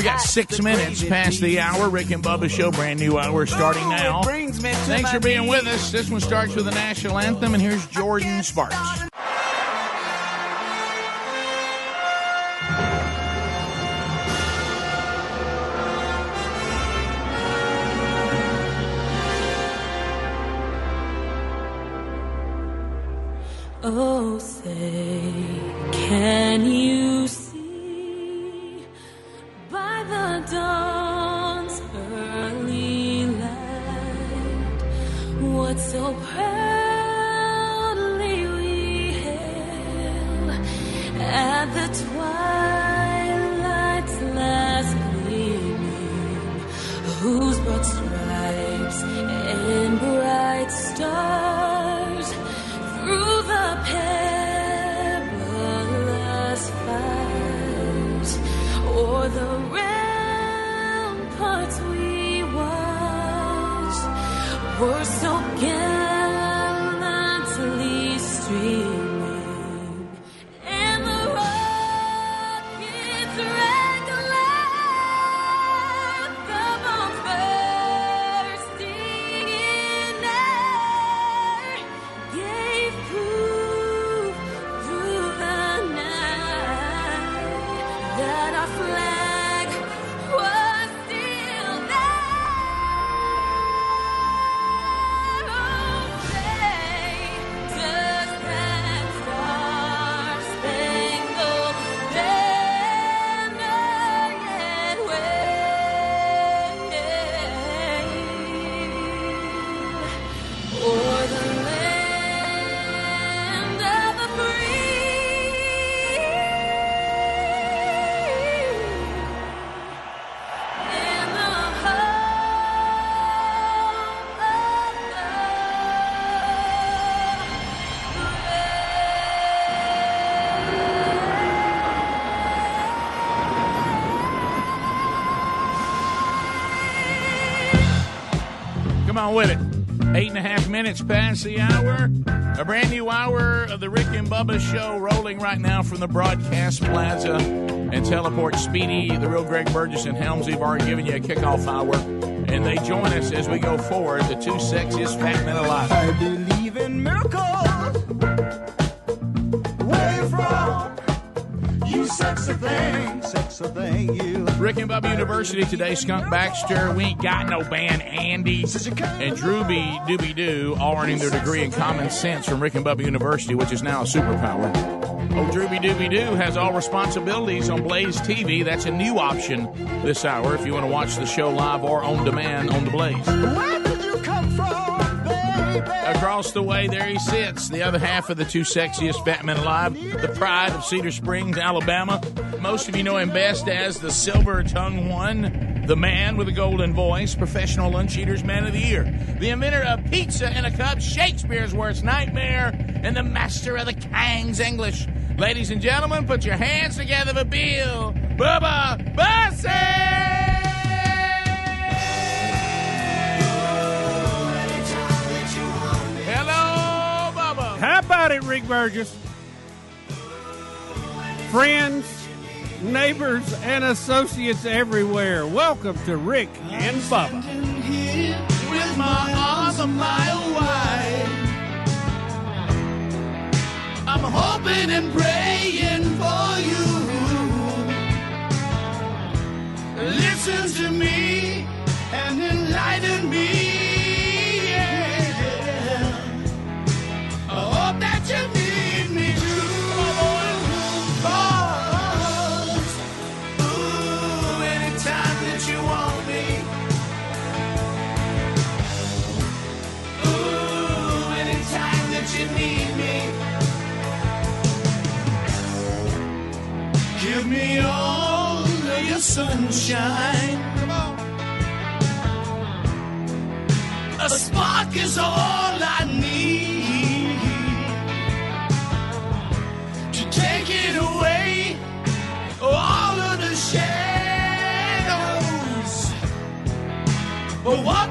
We got six minutes past the hour. Rick and Bubba show, brand new hour starting now. Thanks for being with us. This one starts with the national anthem, and here's Jordin Sparks. Oh, say, can you on with it. Eight and a half minutes past the hour. A brand new hour of the Rick and Bubba show rolling right now from the broadcast plaza and teleport Speedy, the real Greg Burgess and Helmsy have already given you a kickoff hour. And they join us as we go forward, the two sexiest fat men alive. I believe in miracles. Bubba University today, Skunk Baxter, We Ain't Got No Band, Andy, and Drooby Dooby Doo, all earning their degree in common sense from Rick and Bubba University, which is now a superpower. Oh, Drooby Dooby Doo has all responsibilities on Blaze TV. That's a new option this hour if you want to watch the show live or on demand on the Blaze. Where Across the way, there he sits, the other half of the two sexiest fat men alive, the pride of Cedar Springs, Alabama. Most of you know him best as the Silver Tongue One, the man with a golden voice, professional lunch eaters man of the year, the inventor of pizza in a cup, Shakespeare's worst nightmare, and the master of the Kang's English. Ladies and gentlemen, put your hands together for Bill Bubba Bussey! About it, Rick Burgess? Friends, neighbors, and associates everywhere, welcome to Rick and Bubba. With my arms a mile wide. I'm hoping and praying for you. Listen to me and enlighten me. Sunshine. A spark is all I need to take it away. All of the shadows. But what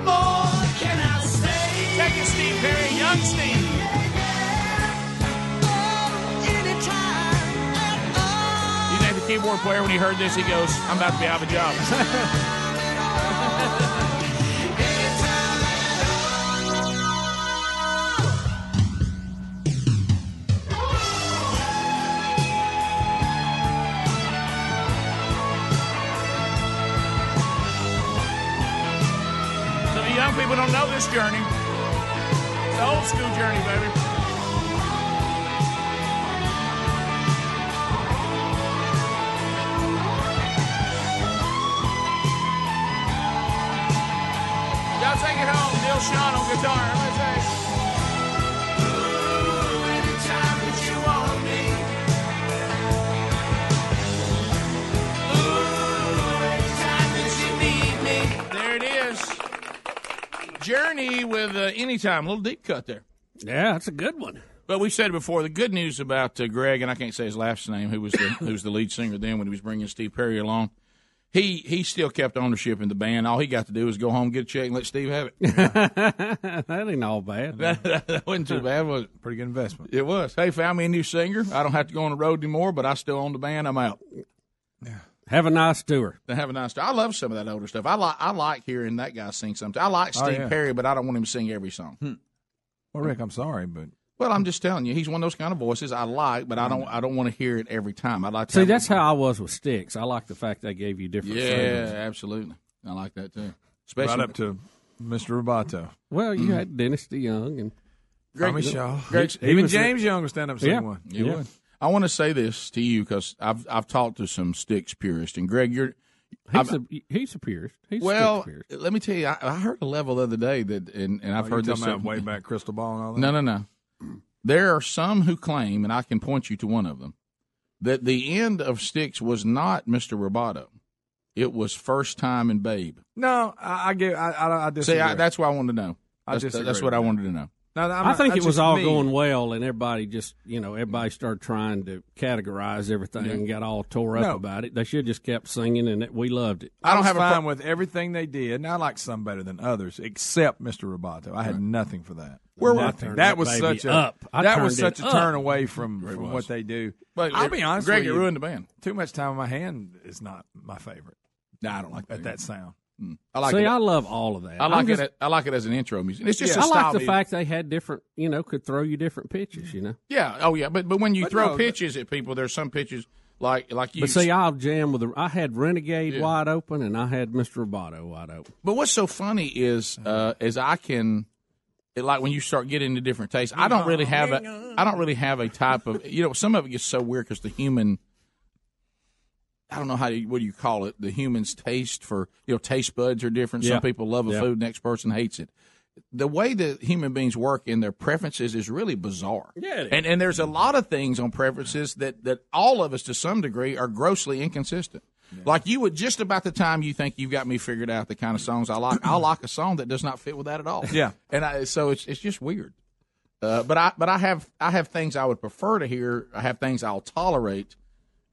keyboard player, when he heard this, he goes, I'm about to be out of a job. Of you young people don't know this journey. It's the old school journey, baby. Y'all take it home. Neal Schon on guitar. Everybody say. Ooh, anytime that you want me. Ooh, anytime that you need me. There it is. Journey with uh, anytime. A little deep cut there. Yeah, that's a good one. But we've said before. The good news about uh, Greg, and I can't say his last name, who was the who was the lead singer then when he was bringing Steve Perry along. He he still kept ownership in the band. All he got to do was go home, get a check, and let Steve have it. that ain't all bad. that, that wasn't too bad, was it? Pretty good investment. It was. Hey, found me a new singer. I don't have to go on the road anymore, but I still own the band. I'm out. Yeah. Have a nice tour. Have a nice. tour. I love some of that older stuff. I like I like hearing that guy sing something. I like Oh, Steve yeah. Perry, but I don't want him to sing every song. Hmm. Well, Rick, I'm sorry, but Well, I'm just telling you, he's one of those kind of voices I like, but I don't mm. I don't want to hear it every time. I like to See, that's how I was with Styx. I like the fact they gave you different Yeah, flavors. absolutely. I like that too. Especially right up to Mr. Roboto. Well, you mm. had Dennis DeYoung and Greg, Tommy Shaw. Greg's- He Even was the- James Young will stand up sing Yeah. one. You Yeah. would. I want to say this to you because I've I've talked to some Styx purists, and Greg, you're he's I've- a he's a purist. He's well. a purist. Let me tell you, I, I heard a level the other day that, and, and I've Oh, heard this talking about stuff- way back crystal ball and all that. No, no, no. There are some who claim, and I can point you to one of them, that the end of Styx was not Mr. Roboto. It was first time and Babe. no, I, I get. I, I, I disagree. See, I, that's what I wanted to know. I That's, disagree that's what I wanted to know. No, no, I'm I think that's it was all me. going well, and everybody just you know everybody started trying to categorize everything and got all tore up No. about it. They should have just kept singing, and it, we loved it. I, I don't was have a problem with everything they did. And I like some better than others, except Mr. Roboto. I had nothing for that. Where were- That that was such a up. I that was such it a turn away from, from what they do. But I'll be honest Greg, with it you. ruined the band. Too much time in my hand is not my favorite No, I don't like at that sound. I like See, it. I love all of that. I like just- it. I like it as an intro music. It's just Yeah. I like the music. fact they had different, you know, could throw you different pitches, you know. Yeah. Oh, yeah. But but when you But throw no, pitches at people, there's some pitches like like you. But see, I'll jam with the. I had Renegade Yeah. wide open, and I had Mr. Roboto wide open. But what's so funny is uh, is I can it, like when you start getting into different tastes. I don't really have a I don't really have a type of you know some of it gets so weird because the human. I don't know how you, what do you call it? The human's taste for you know taste buds are different. Yeah. Some people love a Yeah. food, next person hates it. The way that human beings work in their preferences is really bizarre. Yeah, and and there's a lot of things on preferences that that all of us to some degree are grossly inconsistent. Like you would just about the time you think you've got me figured out the kind of songs I like, I like a song that does not fit with that at all. Yeah. and I, so it's it's just weird. Uh, but I but I have I have things I would prefer to hear. I have things I'll tolerate,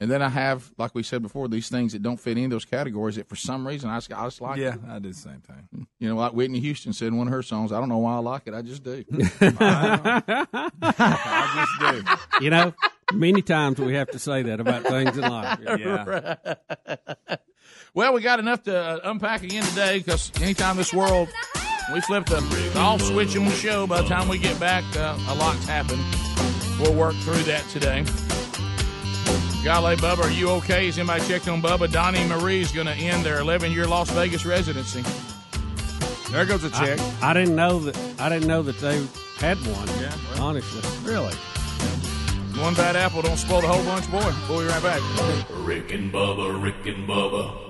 and then I have like we said before these things that don't fit any of those categories that for some reason I just, I just like. Yeah, I did the same thing. You know, like Whitney Houston said in one of her songs. I don't know why I like it. I just do. I just do. You know, many times we have to say that about things in life. Yeah. Well, we got enough to uh, unpack again today because anytime this world, we flip the, the off switch and we show, by the time we get back, uh, a lot's happened. We'll work through that today. Golly, Bubba, are you okay? Has anybody checked on Bubba? Donny Marie is going to end their 11 year Las Vegas residency. There goes a check. I didn't know that. I didn't know that they had one. Yeah, well. honestly. really? One bad apple don't spoil the whole bunch, boy. We'll be right back. Rick and Bubba, Rick and Bubba.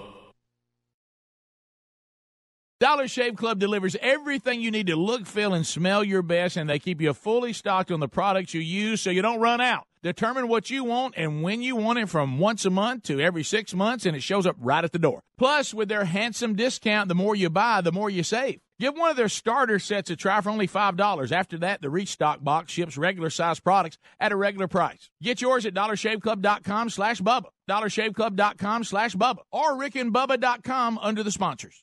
Dollar Shave Club delivers everything you need to look, feel, and smell your best, and they keep you fully stocked on the products you use so you don't run out. Determine what you want and when you want it from once a month to every six months, and it shows up right at the door. Plus, with their handsome discount, the more you buy, the more you save. Give one of their starter sets a try for only $5. After that, the Restock box ships regular size products at a regular price. Get yours at dollarshaveclub.com slash Bubba, dollarshaveclub.com slash Bubba, or rickandbubba.com under the sponsors.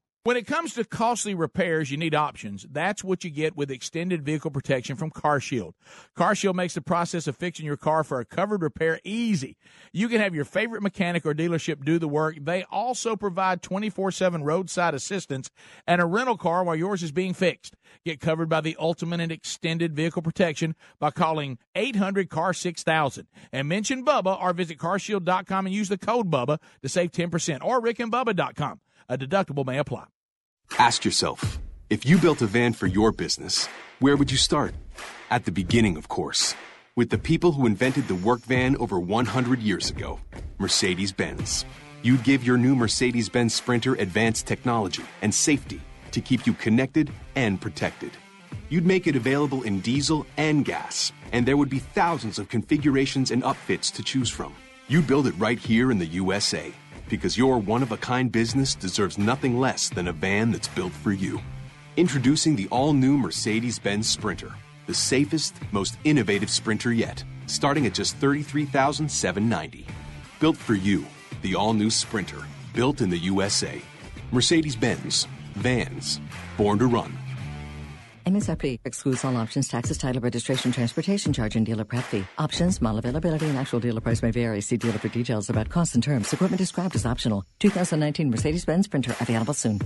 When it comes to costly repairs, you need options. That's what you get with extended vehicle protection from CarShield. CarShield makes the process of fixing your car for a covered repair easy. You can have your favorite mechanic or dealership do the work. They also provide 24/7 roadside assistance and a rental car while yours is being fixed. Get covered by the ultimate and extended vehicle protection by calling 800 car 6000 and mention Bubba or visit carshield.com and use the code Bubba to save 10% or rickandbubba.com. A deductible may apply. Ask yourself if you built a van for your business, where would you start? At the beginning, of course, with the people who invented the work van over 100 years ago Mercedes Benz. You'd give your new Mercedes Benz Sprinter advanced technology and safety to keep you connected and protected. You'd make it available in diesel and gas, and there would be thousands of configurations and upfits to choose from. You'd build it right here in the USA because your one of a kind business deserves nothing less than a van that's built for you. Introducing the all new Mercedes Benz Sprinter, the safest, most innovative Sprinter yet, starting at just 33,790. Built for you, the all new Sprinter, built in the USA. Mercedes Benz, vans, born to run. MSRP excludes all options, taxes, title, registration, transportation charge, and dealer prep fee. Options, model availability, and actual dealer price may vary. See dealer for details about costs and terms. Equipment described as optional. 2019 Mercedes-Benz Sprinter available soon.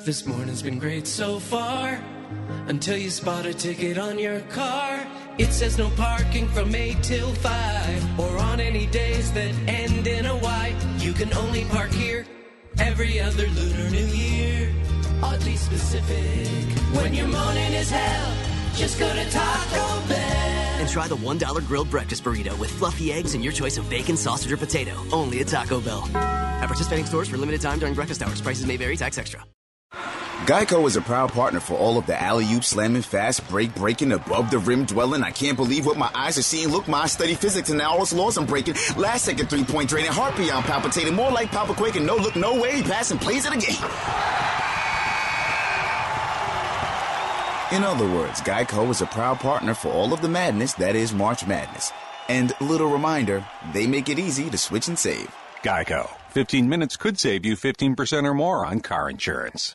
This morning's been great so far until you spot a ticket on your car. It says no parking from 8 till 5 or on any days that end in a Y. You can only park here every other Lunar New Year. Oddly specific. When your morning is hell, just go to Taco Bell. And try the $1 grilled breakfast burrito with fluffy eggs and your choice of bacon, sausage, or potato. Only at Taco Bell. At participating stores for limited time during breakfast hours. Prices may vary, tax extra. Geico is a proud partner for all of the alley oop slamming, fast break breaking, above the rim dwelling. I can't believe what my eyes are seeing. Look, my study physics and now all its laws I'm breaking. Last second three point draining, heart beyond palpitating, more like Papa Quaking. No look, no way, passing plays it again. In other words, Geico is a proud partner for all of the madness that is March Madness. And little reminder, they make it easy to switch and save. Geico. 15 minutes could save you 15% or more on car insurance.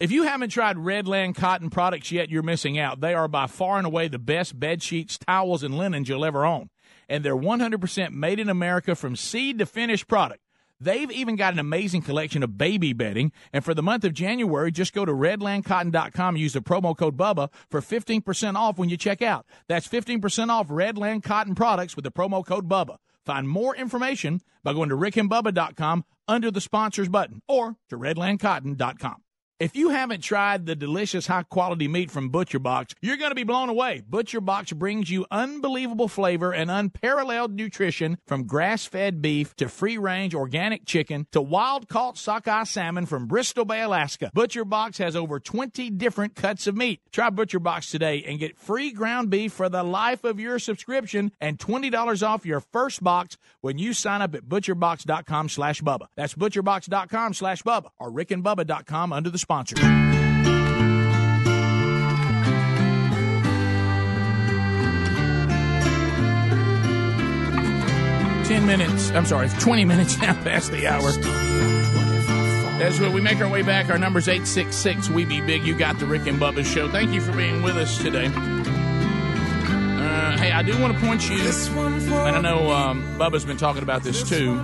If you haven't tried Redland cotton products yet, you're missing out. They are by far and away the best bed sheets, towels, and linens you'll ever own. And they're 100% made in America from seed to finished product. They've even got an amazing collection of baby bedding. And for the month of January, just go to redlandcotton.com and use the promo code BUBBA for 15% off when you check out. That's 15% off Redland Cotton products with the promo code BUBBA. Find more information by going to rickandbubba.com under the sponsors button or to redlandcotton.com. If you haven't tried the delicious high quality meat from Butcher Box, you're going to be blown away. Butcher Box brings you unbelievable flavor and unparalleled nutrition from grass fed beef to free range organic chicken to wild caught sockeye salmon from Bristol Bay, Alaska. Butcher Box has over 20 different cuts of meat. Try Butcher Box today and get free ground beef for the life of your subscription and $20 off your first box when you sign up at butcherbox.com slash Bubba. That's butcherbox.com slash Bubba or rickandbubba.com under the sponsors. Ten minutes. I'm sorry, 20 minutes now past the hour. As we make our way back, our number's 866 We Be Big. You got the Rick and Bubba show. Thank you for being with us today. Uh, Hey, I do want to point you, and I know um, Bubba's been talking about this too.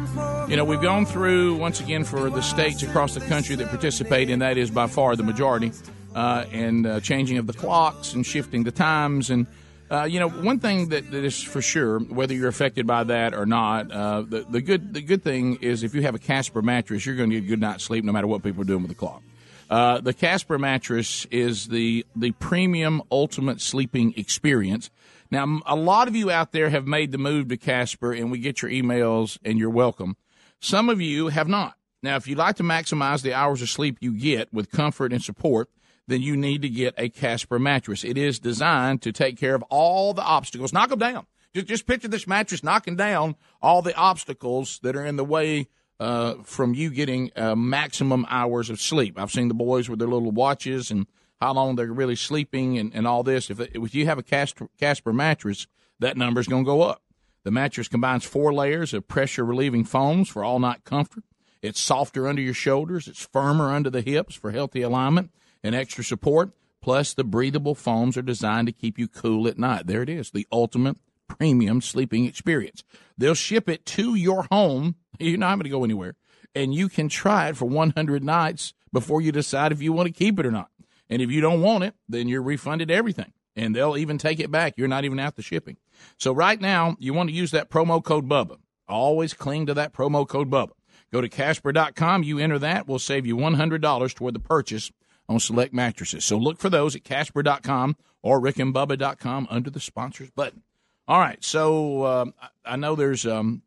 You know, we've gone through once again for the states across the country that participate, and that is by far the majority, uh, and uh, changing of the clocks and shifting the times. And uh, you know, one thing that, that is for sure, whether you're affected by that or not, uh, the, the good the good thing is if you have a Casper mattress, you're going to get a good night's sleep no matter what people are doing with the clock. Uh, the Casper mattress is the the premium ultimate sleeping experience. Now, a lot of you out there have made the move to Casper, and we get your emails, and you're welcome. Some of you have not. Now, if you'd like to maximize the hours of sleep you get with comfort and support, then you need to get a Casper mattress. It is designed to take care of all the obstacles. Knock them down. Just, just picture this mattress knocking down all the obstacles that are in the way uh, from you getting uh, maximum hours of sleep. I've seen the boys with their little watches and how long they're really sleeping and, and all this. If, if you have a Casper, mattress, that number is going to go up. The mattress combines four layers of pressure relieving foams for all night comfort. It's softer under your shoulders, it's firmer under the hips for healthy alignment and extra support. Plus, the breathable foams are designed to keep you cool at night. There it is, the ultimate premium sleeping experience. They'll ship it to your home. You're not going to go anywhere. And you can try it for 100 nights before you decide if you want to keep it or not. And if you don't want it, then you're refunded everything. And they'll even take it back. You're not even out the shipping. So right now, you want to use that promo code BUBBA. Always cling to that promo code BUBBA. Go to Casper.com. You enter that. We'll save you $100 toward the purchase on select mattresses. So look for those at Casper.com or RickandBubba.com under the sponsors button. All right. So um, I know there's um,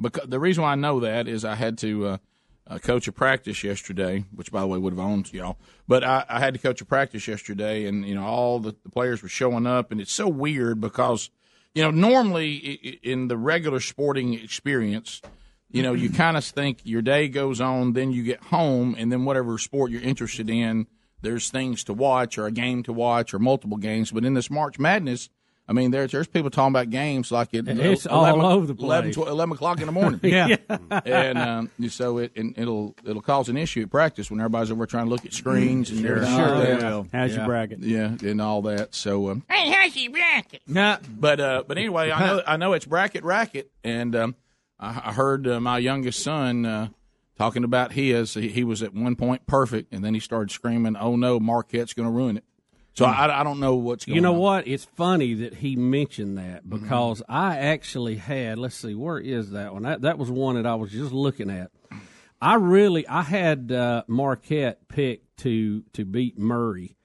because the reason why I know that is I had to uh, uh, coach a practice yesterday, which by the way would have owned y'all. But I, I had to coach a practice yesterday, and you know all the, the players were showing up, and it's so weird because you know normally in the regular sporting experience, you know you kind of think your day goes on, then you get home, and then whatever sport you're interested in, there's things to watch or a game to watch or multiple games. But in this March Madness. I mean, there's there's people talking about games like it. It's all over the 11, place. 12, 11 o'clock in the morning. Yeah. and um, so it and it'll it'll cause an issue at practice when everybody's over trying to look at screens and Sure. everything Sure like they that. will. How's your bracket? Yeah, and all that. So, um, Hey, how's your bracket? Nah. but uh, but anyway, I know I know it's bracket racket, and um, I, I heard uh, my youngest son uh, talking about his. He, he was at one point perfect, and then he started screaming, "Oh no, Marquette's going to ruin it." So I, I don't know what's going You know on. what? It's funny that he mentioned that because I actually had. Let's see, where is that one? That that was one that I was just looking at. I really, I had uh, Marquette picked to to beat Murray,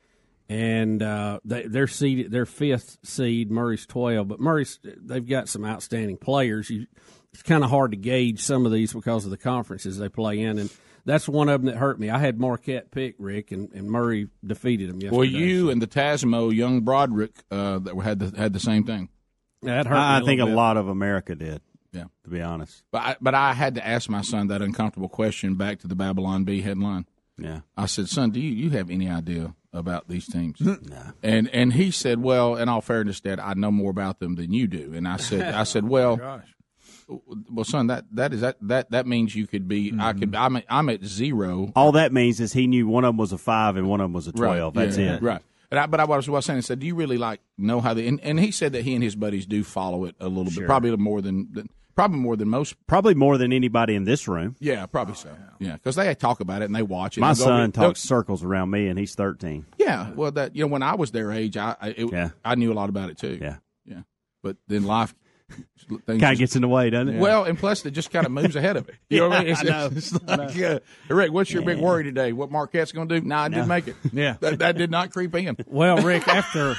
and uh, they, they're seeded, they're fifth seed. Murray's twelve, but Murray's they've got some outstanding players. You, it's kind of hard to gauge some of these because of the conferences they play in, and that's one of them that hurt me. I had Marquette pick Rick, and, and Murray defeated him yesterday. Well, you and the Tasmo, young Broderick, uh, that had the, had the same thing. That hurt I, me I think a lot of America did. Yeah, to be honest. But I, but I had to ask my son that uncomfortable question back to the Babylon Bee headline. Yeah. I said, son, do you, you have any idea about these teams? No. And and he said, well, in all fairness, Dad, I know more about them than you do. And I said, I said, well, well, son, that that is that that that means you could be. I could. Mm-hmm. I'm at, I'm at zero. All that means is he knew one of them was a five and one of them was a twelve. Right, That's yeah, it. Right. And I, but I was, was saying, I said, do you really like know how the? And, and he said that he and his buddies do follow it a little bit, probably more than, than probably more than most. Probably more than anybody in this room. Yeah, probably so. Oh, yeah, because they talk about it and they watch it. My They'll go- son talks circles around me, and he's thirteen. Yeah, well, that you know, when I was their age, I I, it, I knew a lot about it too. Yeah, yeah. But then life things Kind of gets in the way, doesn't it? Well, and plus it just kind of moves ahead of it. You know what I mean? It's, I know. it's like, uh, Rick, what's your big worry today? What Marquette's going to do? No, I didn't make it. Yeah. that, that did not creep in. Well, Rick, after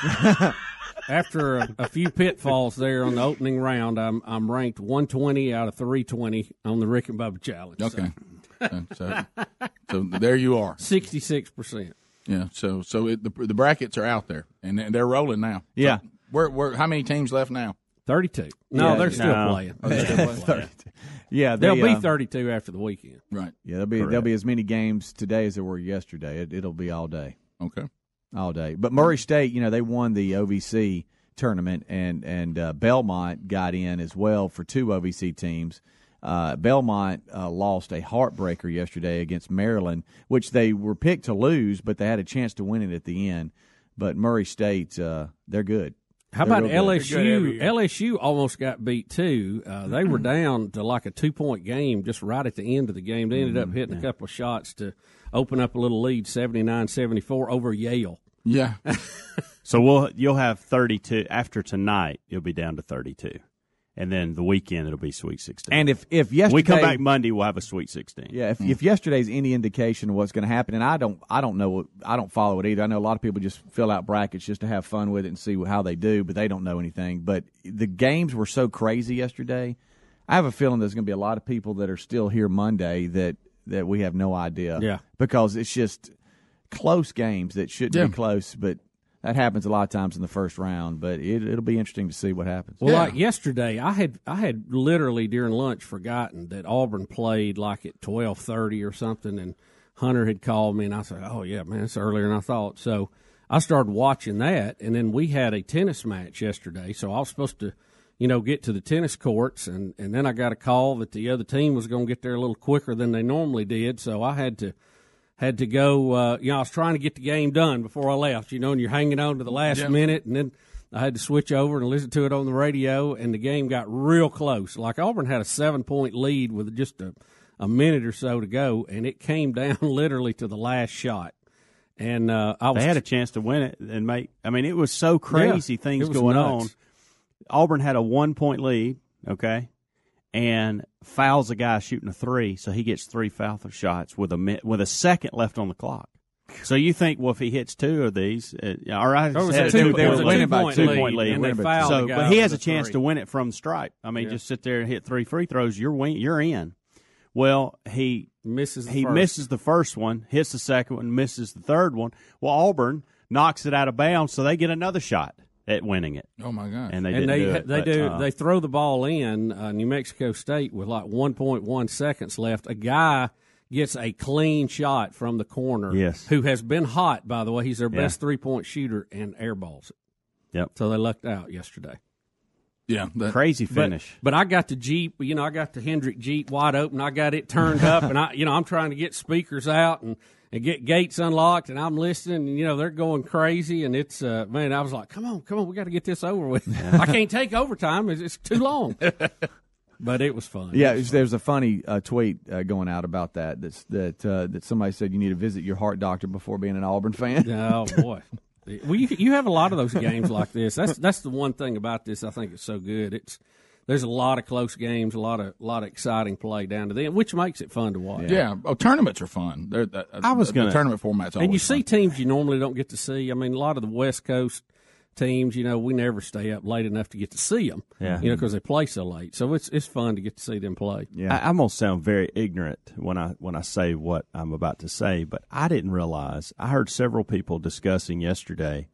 after a, a few pitfalls there on the opening round, I'm I'm ranked 120 out of 320 on the Rick and Bubba challenge. Okay. Uh, so, so there you are. 66 percent. Yeah. So so it, the the brackets are out there and they're rolling now. Yeah. So we're, we're how many teams left now? 32. No, Yeah, they're still no. playing. Oh, they're still playing. Yeah, they'll be uh, 32 after the weekend. Right. Yeah, there'll be there'll be as many games today as there were yesterday. It, it'll be all day. Okay. All day. But Murray State, you know, they won the OVC tournament, and and uh, Belmont got in as well for two OVC teams. Uh, Belmont uh, lost a heartbreaker yesterday against Maryland, which they were picked to lose, but they had a chance to win it at the end. But Murray State, uh, they're good. How about. LSU? LSU almost got beat too. Uh, they were down to like a two point game just right at the end of the game. They ended Mm-hmm. up hitting a couple of shots to open up a little lead 79 74 over Yale. Yeah. So we'll you'll have 32 after tonight. You'll be down to 32, and then the weekend it'll be Sweet 16. And if if yesterday we come back Monday, we'll have a Sweet 16. Yeah, if, hmm. if yesterday's any indication of what's going to happen, and I don't, I don't know, I don't follow it either. I know a lot of people just fill out brackets just to have fun with it and see how they do, but they don't know anything. But the games were so crazy yesterday. I have a feeling there's going to be a lot of people that are still here Monday that that we have no idea. Yeah. because it's just close games that shouldn't Yeah. be close, but. That happens a lot of times in the first round, but it, it'll be interesting to see what happens. Well, like yesterday, I had I had literally during lunch forgotten that Auburn played like at twelve thirty or something, and Hunter had called me, and I said, "Oh yeah, man, it's earlier than I thought." So I started watching that, and then we had a tennis match yesterday, so I was supposed to, you know, get to the tennis courts, and and then I got a call that the other team was going to get there a little quicker than they normally did, so I had to had to go. Uh, you know, I was trying to get the game done before I left. You know, and you're hanging on to the last Yeah. minute, and then I had to switch over and listen to it on the radio, and the game got real close. Like Auburn had a seven point lead with just a, a minute or so to go, and it came down literally to the last shot. And uh, I was They had a chance to win it and make. I mean, it was so crazy Yeah, things was going nuts. on. Auburn had a one point lead, okay, and fouls a guy shooting a three, so he gets three foul shots with a with a second left on the clock. So you think, well, if he hits two of these, uh, all right, Oh, it was had a a two- two-point it was a lead. two-point Two point lead, and they fouled so, the but he has a a chance three. to win it from the stripe. I mean, Yeah. just sit there and hit three free throws. You're win- you're in. Well, he misses. The he first. misses the first one, hits the second one, misses the third one. Well, Auburn knocks it out of bounds, so they get another shot at winning it. Oh my God! And they and they do it, they but, do uh, they throw the ball in uh, New Mexico State with like 1.1 seconds left. A guy gets a clean shot from the corner. Yes. who has been hot by the way. He's their Yeah. best three point shooter and airballs it. Yep. So they lucked out yesterday. Yeah, that, crazy But- finish. But, I got the Jeep, you know, I got the Hendrick Jeep wide open. I got it turned up, and I, you know, I'm trying to get speakers out and, and get gates unlocked, and I'm listening, and you know, they're going crazy, and it's, uh, man, I was like, come on, come on, we got to get this over with. I can't take overtime; it's, it's too long. but it was fun. Yeah, it's- there's a funny uh, tweet uh, going out about that. That's, that uh, that somebody said you need to visit your heart doctor before being an Auburn fan. Oh boy. Well, you, you have a lot of those games like this. That's that's the one thing about this. I think it's so good. It's there's a lot of close games, a lot of lot of exciting play down to the end, which makes it fun to watch. Yeah. Oh, tournaments are fun. They're, uh, I was gonna- tournament format's always and you see fun. teams you normally don't get to see. I mean, a lot of the West Coast teams, you know, we never stay up late enough to get to see them. Yeah. you know, because they play so late. So it's it's fun to get to see them play. Yeah. I, I'm gonna sound very ignorant when I when I say what I'm about to say, but I didn't realize. I heard several people discussing yesterday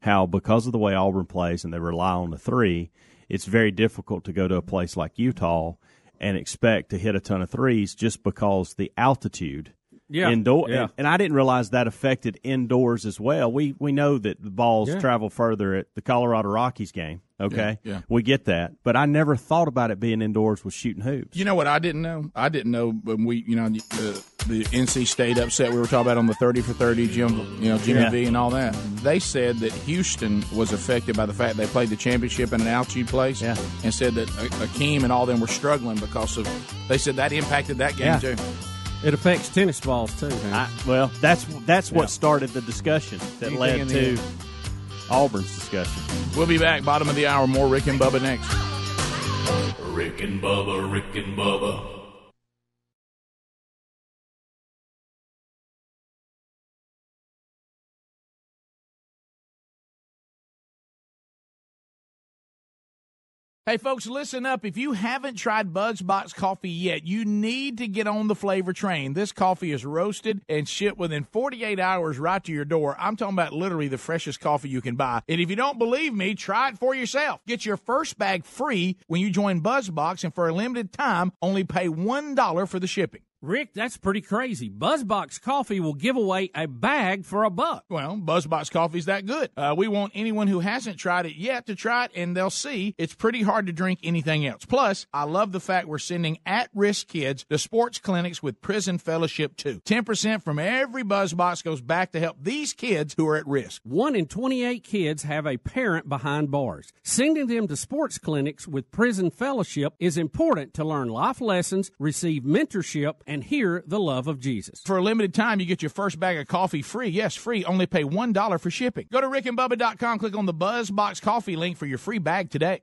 how because of the way Auburn plays and they rely on the three, it's very difficult to go to a place like Utah and expect to hit a ton of threes just because the altitude. Yeah, Indoor, yeah. and, and I didn't realize that affected indoors as well. We we know that the balls Yeah. travel further at the Colorado Rockies game. Okay, Yeah, yeah. we get that, but I never thought about it being indoors with shooting hoops. You know what I didn't know? I didn't know when we, you know, the, the NC State upset we were talking about on the thirty for thirty, Jim, you know, Jimmy Yeah. V and all that. They said that Houston was affected by the fact they played the championship in an altitude place, Yeah. and said that A- Akeem and all them were struggling because of. They said that impacted that game too. It affects tennis balls too. man. I, well, that's that's what Yeah. started the discussion that Anything led to. Auburn's discussion. We'll be back, bottom of the hour. More Rick and Bubba next. Rick and Bubba, Rick and Bubba. Hey, folks, listen up. If you haven't tried Buzzbox coffee yet, you need to get on the flavor train. This coffee is roasted and shipped within 48 hours right to your door. I'm talking about literally the freshest coffee you can buy. And if you don't believe me, try it for yourself. Get your first bag free when you join Buzzbox, and for a limited time, only pay $1 for the shipping. Rick, that's pretty crazy. Buzzbox Coffee will give away a bag for a buck. Well, Buzzbox Coffee's that good. Uh, we want anyone who hasn't tried it yet to try it, and they'll see it's pretty hard to drink anything else. Plus, I love the fact we're sending at-risk kids to sports clinics with Prison Fellowship too. Ten percent from every Buzzbox goes back to help these kids who are at risk. One in 28 kids have a parent behind bars. Sending them to sports clinics with Prison Fellowship is important to learn life lessons, receive mentorship, and hear the love of Jesus. For a limited time, you get your first bag of coffee free. Yes, free. Only pay $1 for shipping. Go to rickandbubba.com, click on the Buzzbox Coffee link for your free bag today.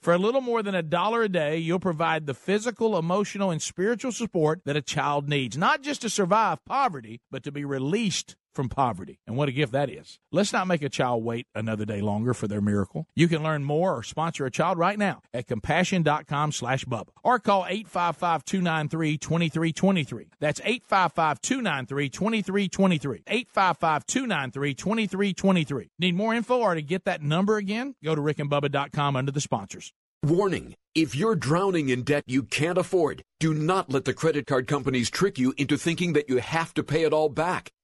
For a little more than a dollar a day, you'll provide the physical, emotional, and spiritual support that a child needs, not just to survive poverty, but to be released from poverty. And what a gift that is. Let's not make a child wait another day longer for their miracle. You can learn more or sponsor a child right now at compassion.com slash Bubba or call 855-293-2323. That's 855-293-2323. 855-293-2323. Need more info or to get that number again? Go to rickandbubba.com under the sponsors. Warning. If you're drowning in debt you can't afford, do not let the credit card companies trick you into thinking that you have to pay it all back.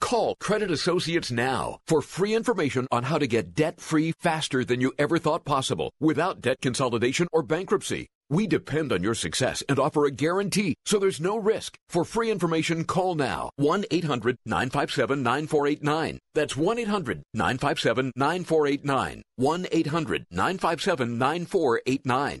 Call Credit Associates now for free information on how to get debt free faster than you ever thought possible without debt consolidation or bankruptcy. We depend on your success and offer a guarantee, so there's no risk. For free information, call now 1 800 957 9489. That's 1 800 957 9489. 1 800 957 9489.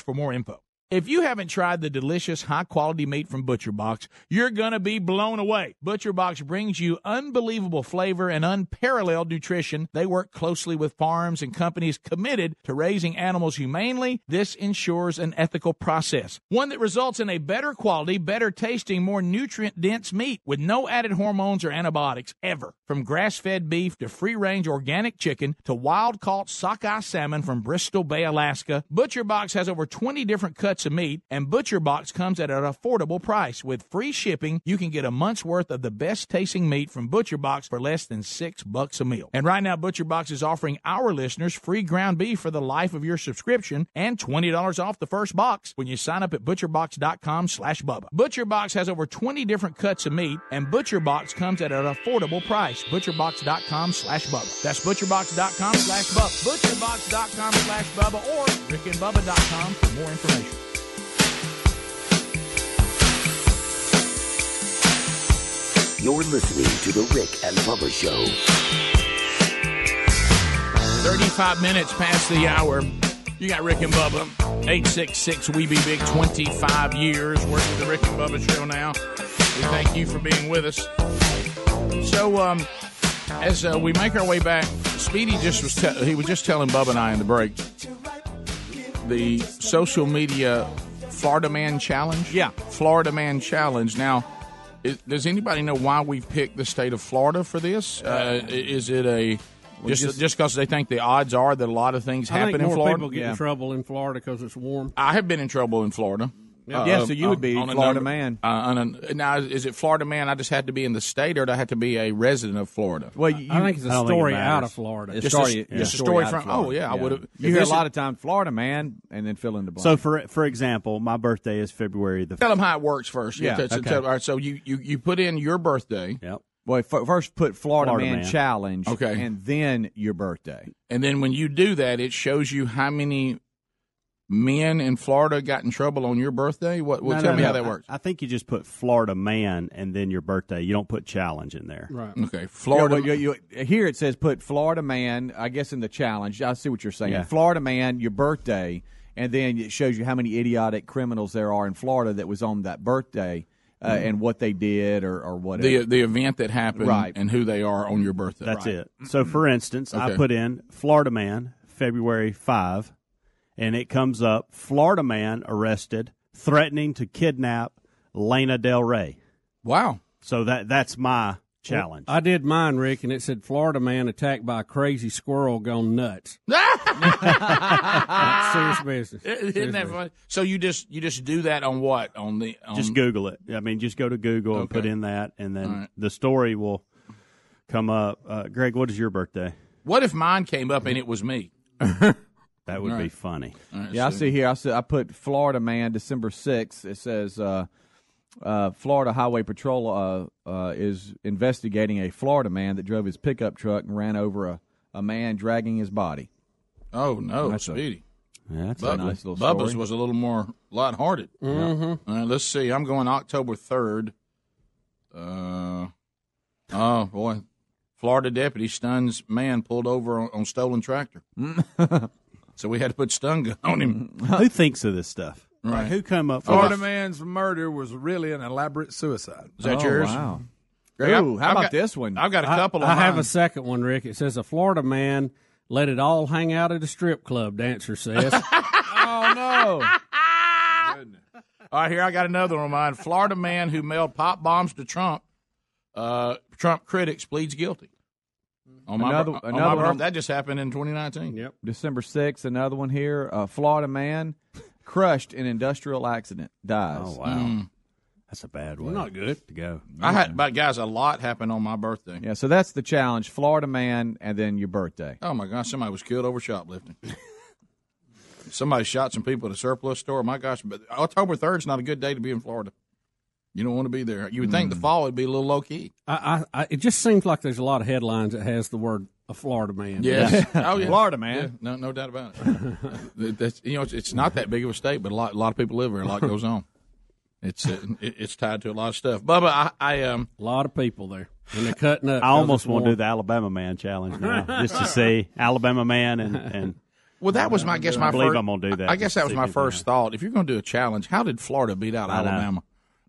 for more info. If you haven't tried the delicious, high quality meat from Butcher Box, you're going to be blown away. Butcher Box brings you unbelievable flavor and unparalleled nutrition. They work closely with farms and companies committed to raising animals humanely. This ensures an ethical process, one that results in a better quality, better tasting, more nutrient dense meat with no added hormones or antibiotics ever. From grass fed beef to free range organic chicken to wild caught sockeye salmon from Bristol Bay, Alaska, Butcher Box has over 20 different cuts of meat, and ButcherBox comes at an affordable price. With free shipping, you can get a month's worth of the best tasting meat from ButcherBox for less than six bucks a meal. And right now, ButcherBox is offering our listeners free ground beef for the life of your subscription and $20 off the first box when you sign up at butcherbox.com slash Bubba. ButcherBox has over 20 different cuts of meat, and ButcherBox comes at an affordable price. Butcherbox.com slash Bubba. That's butcherbox.com slash Bubba. Butcherbox.com slash Bubba or rickandbubba.com for more information. You're listening to The Rick and Bubba Show. 35 minutes past the hour. You got Rick and Bubba. 866 We Be Big, 25 years working the Rick and Bubba show now. We thank you for being with us. So, um, as uh, we make our way back, Speedy just was te- he was just telling Bubba and I in the break the social media Florida Man Challenge. Yeah, Florida Man Challenge. Now, is, does anybody know why we picked the state of Florida for this? Uh, is it a just just- because they think the odds are that a lot of things I happen think in more Florida? people get in trouble in Florida because it's warm. I have been in trouble in Florida. Yeah. Yeah, so you would be on a Florida number- man. Uh, on a, now, is it Florida man? I just had to be in the state, or do I have to be a resident of Florida? Well, you, I think it's a don't it story out of Florida. It's Just a a- story, just a story from- oh, Florida. yeah, I would've- You hear a lot of times Florida man, and then fill in the blank. So for for example, my birthday is February the. Tell them how it works first. Yeah, So- so- okay. so- all right, so you, you, you put in your birthday. Yep. Well, f- first put Florida, Florida Man, Man. Challenge, Okay. and then your birthday. And then when you do that, it shows you how many men in Florida got in trouble on your birthday. What? Well, No, tell no, me no. how that works. I, I think you just put Florida man and then your birthday. You don't put challenge in there. Right. Okay. Florida. Yeah, well, you- you- here it says put Florida Man. I guess in the challenge, I see what you're saying. Yeah. Florida Man, your birthday, and then it shows you how many idiotic criminals there are in Florida that was on that birthday. Uh, Mhm. And what they did, or, or whatever. the the event that happened, Right. and who they are on your birthday. That's it. So, for instance, I put in Florida man, February 5, and it comes up Florida man arrested, threatening to kidnap Lana Del Rey. Wow. So that that's my challenge. I did mine, Rick, and it said Florida man attacked by a crazy squirrel gone nuts. Serious business. Isn't Serious that business. funny? So you just you just do that on what on the on, just Google it. I mean, just go to Google and put in that, and then All right. the story will come up. Uh, Greg, what is your birthday? What if mine came up and it was me? That would All be right. funny. Yeah, I see here. I see. I put Florida man, December sixth. It says uh, uh, Florida Highway Patrol uh, uh, is investigating a Florida man that drove his pickup truck and ran over a, a man dragging his body. Oh no, That's a- Speedy. Yeah, that's Bubba- a nice little Bubba's story. was a little more lighthearted. Mhm. All right, let's see. I'm going October third. Uh, oh boy, Florida deputy stuns man pulled over on, on stolen tractor. so we had to put stun gun on him. Who thinks of this stuff? Right. Like, who come up? Florida with man's murder was really an elaborate suicide. Is that Oh, yours? wow. Greg, Ooh, how I've about got- this one? I've got a couple I, of have mine. a second one, Rick. It says a Florida man let it all hang out at a strip club. Dancer says. oh no! All right, here I got another one of mine. Florida man who mailed pop bombs to Trump. Uh, Trump critics pleads guilty. On my, Another- bir- on another my one that just happened in 2019. Yep. December sixth. Another one here. Uh, Florida man crushed in industrial accident dies. Oh wow, Mm. that's a bad way. Not good. to go. I had, but guys, a lot happened on my birthday. Yeah, so that's the challenge: Florida man, and then your birthday. Oh my gosh, somebody was killed over shoplifting. somebody shot some people at a surplus store. My gosh, but October 3rd is not a good day to be in Florida. You don't want to be there. You would think the fall would be a little low key. I, I, I, it just seems like there's a lot of headlines that has the word a Florida man. Yes. oh yeah, Florida man. Yeah, no, no doubt about it. That's, you know, it's, it's not that big of a state, but a lot, a lot of people live there. A lot goes on. It's uh, it, it's tied to a lot of stuff. Bubba, I, I um, A lot of people there, and they're cutting up. I 'cause almost want to do the Alabama man challenge now, just to see Alabama man and and. well, that was my I guess I my believe first. I'm gonna do that I guess that was my first thought. If you're going to do a challenge, how did Florida beat out I know. Alabama?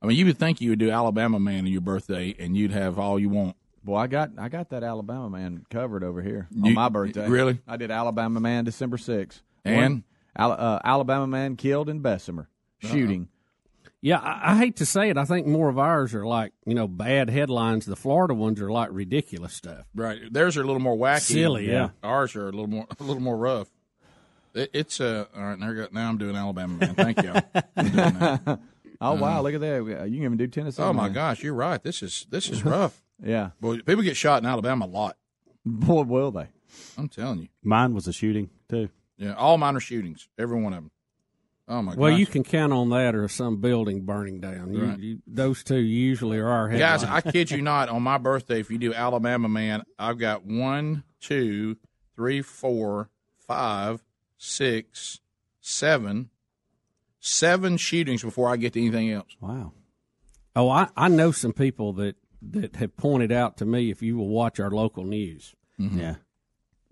I mean, you would think you would do Alabama man on your birthday, and you'd have all you want. Boy, I got I got that Alabama man covered over here You- on my birthday. really? I did Alabama man December sixth. And? Al, uh, Alabama man killed in Bessemer shooting. Yeah, I, I hate to say it. I think more of ours are like you know bad headlines. The Florida ones are like ridiculous stuff. Right. Theirs are a little more wacky. Silly, yeah. Ours are a little more a little more rough. It, it's uh all right. Now, now I'm doing Alabama man. Thank you. I'm doing that. Oh wow, mm-hmm. look at that! You can even do Tennessee. Oh my man. gosh, you're right. This is this is rough. Yeah, Boy, people get shot in Alabama a lot. boy, will they? I'm telling you. Mine was a shooting too. Yeah, all mine are shootings. Every one of them. Oh my Well, gosh. you can count on that or some building burning down. You, Right. you, those two usually are our Guys. I kid you not. On my birthday, if you do Alabama man, I've got one, two, three, four, five, six, seven, seven shootings before I get to anything else. Wow. Oh, I, I know some people that, that have pointed out to me if you will watch our local news, Mm-hmm. Yeah.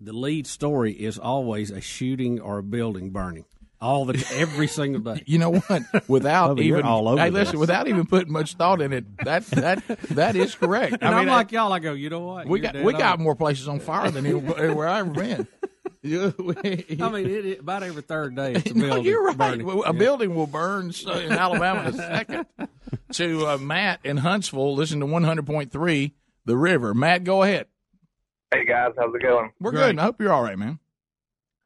the lead story is always a shooting or a building burning. all the every single day. You know what? Without Bubba, even all over hey, this. listen, without even putting much thought in it, that that that is correct. And I am like y'all. I go, you know what? we You're got we on. got more places on fire than anywhere I've ever been. You- I mean, it, it, about every third day, it's a No, building. you're right. burning. A Yeah. building will burn so- in Alabama in a second. to uh, Matt in Huntsville, listen to 100.3 The River. Matt, go ahead. Hey guys, how's it going? We're good. I hope you're all right, man.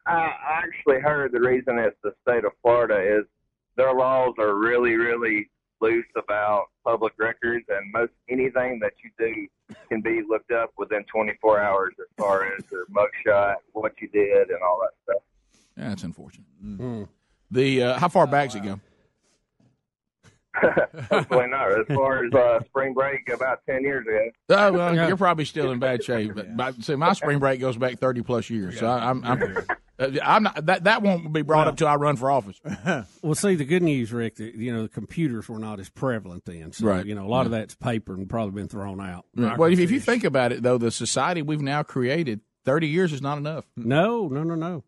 I I actually heard the reason it's the state of Florida is their laws are really, really loose about public records, and most anything that you do can be looked up within 24 hours as far as your mugshot, what you did, and all that stuff. Yeah, that's unfortunate. The uh, how far back's it go? Hopefully not. As far as uh, spring break, about 10 years ago. Oh, well, you're probably still in bad shape. But, but see, my spring break goes back 30 plus years, so I, I'm I'm, uh, I'm not that that won't be brought up till I run for office. Well, see, the good news, Rick, that, you know, the computers were not as prevalent then. So, Right. you know, a lot of that's paper and probably been thrown out. Well, if, if you think about it, though, the society we've now created, 30 years is not enough. No, no, no, no.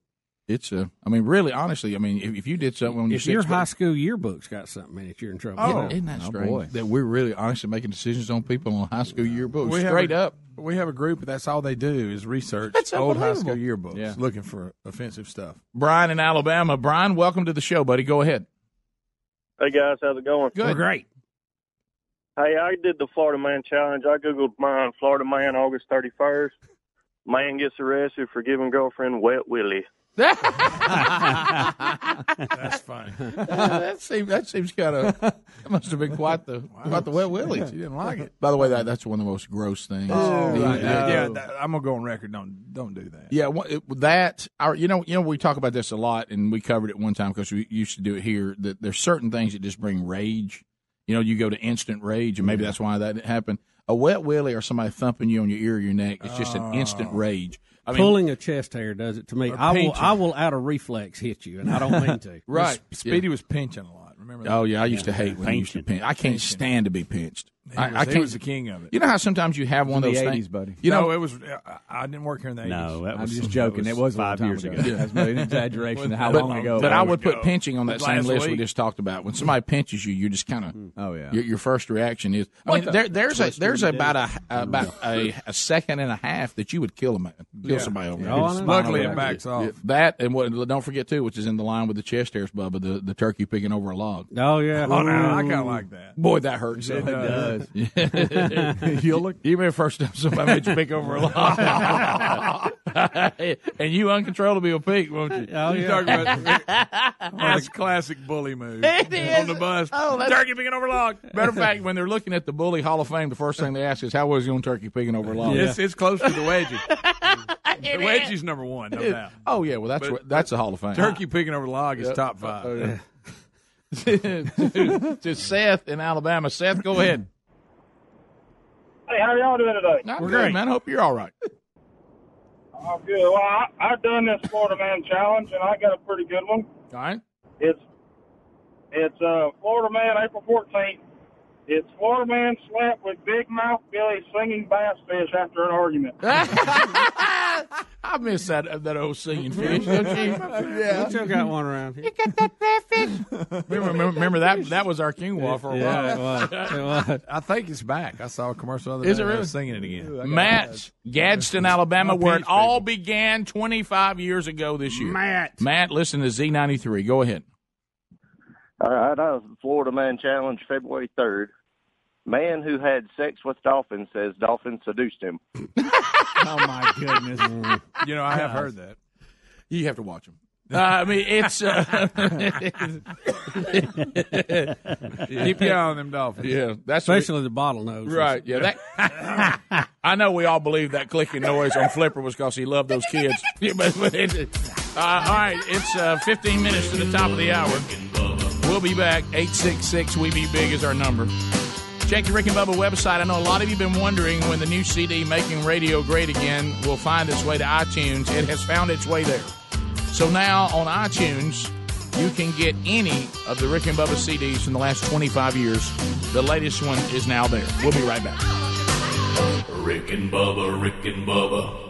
It's a, I mean, really, honestly, I mean, if, if you did something when If your six- high school yearbook's got something in it, you're in trouble. Oh, isn't that oh, strange that we're really honestly making decisions on people on high school yearbooks? We Straight a- up. We have a group that's all they do is research That's old high school unbelievable. yearbooks, Yeah. looking for offensive stuff. Brian in Alabama. Brian, welcome to the show, buddy. Go ahead. Hey guys, how's it going? Good. great. Hey, I did the Florida Man Challenge. I googled mine, Florida Man, August thirty first. Man gets arrested for giving girlfriend wet willy. That's funny. that seems that seems kind of that must have been quite the quite the wet willies. She didn't like it. By the way, that that's one of the most gross things. Oh, right. Yeah. yeah, that- I'm gonna go on record. Don't don't do that. Yeah, wha- it- that our you know you know we talk about this a lot, and we covered it one time because we used to do it here. That there's certain things that just bring rage. You know, you go to instant rage, and maybe that's why that happened. A wet willy or somebody thumping you on your ear or your neck, it's just an instant oh. rage. I mean, Pulling a chest hair does it to me. I will. I will out of reflex hit you, and I don't mean to. right? Speedy Yeah. was pinching a lot. Remember? Oh, that? Oh yeah, I used to hate when he used to pinch. I can't stand to be pinched. He I, was- I he can't. was the king of it. You know how sometimes you have one of in those the things, 80s, buddy. You know, no, it was. Uh, I- I didn't work here in the 80s. No, that I'm was just joking. that It was a long five years ago. ago. That's an exaggeration how long ago. But I was. would put pinching on that same Last list we just talked about. When somebody pinches you, you're just kind of. Hmm. Oh yeah. Your, your first reaction is. I mean, there, there's a there's about a about mm. a, a second and a half that you would kill a man, kill Yeah. somebody over. Oh, Luckily, it backs off. That and what? Don't forget too, which is in the line with the chest hairs, Bubba, the, the turkey peeking over a log. Oh yeah. Oh, no, I kind of like that. Boy, that hurts. It so. Does. you look. You remember the first time somebody made you pick over a log, and you uncontrollably will pick, won't you? Oh You yeah. talking about that's classic bully move It is. on the bus. Oh, that's- turkey peeking over log. Matter of fact, when they're looking at the Bully Hall of Fame, the first thing they ask is, "How was he on turkey peeking over a log?" It's, it's close to the wedgie. the wedgie's number one, no doubt. Oh yeah, well that's But- what, that's a Hall of Fame. Turkey peeking over the log is top five. Oh, yeah. to, to Seth in Alabama. Seth, go ahead. Hey, how y'all doing today? I'm good, man. I hope you're all right. Oh, good. Well, I, I've done this Florida Man Challenge, and I got a pretty good one. All right. It's it's uh, Florida Man, April 14th. It's four man slept with Big Mouth Billy singing bass fish after an argument. I miss that that old singing fish. Don't you? Yeah. Still got one around here. You got that Remember, remember, remember that that was our king quinoa for a Yeah, it while. was. It was. I think it's back. I saw a commercial other day. Is it They really? singing it again. Matt, Gadsden, Alabama, where it all began 25 years ago this year. Matt. Matt, listen to Z93. Go ahead. All right, I was Florida Man Challenge February 3rd. Man who had sex with dolphins says dolphins seduced him. Oh my goodness. You know, I have heard that. You have to watch them. Uh, I mean, it's. Uh, Keep your eye on them dolphins. Yeah, that's Especially the bottlenose. Right. Yeah. That. I know we all believe that clicking noise on Flipper was because he loved those kids. Yeah, but, but it, uh, all right, it's uh, 15 minutes to the top of the hour. We'll be back. 866 We Be Big is our number. Check the Rick and Bubba website. I know a lot of you have been wondering when the new CD, Making Radio Great Again, will find its way to iTunes. It has found its way there. So now on iTunes, you can get any of the Rick and Bubba CDs from the last 25 years. The latest one is now there. We'll be right back. Rick and Bubba, Rick and Bubba.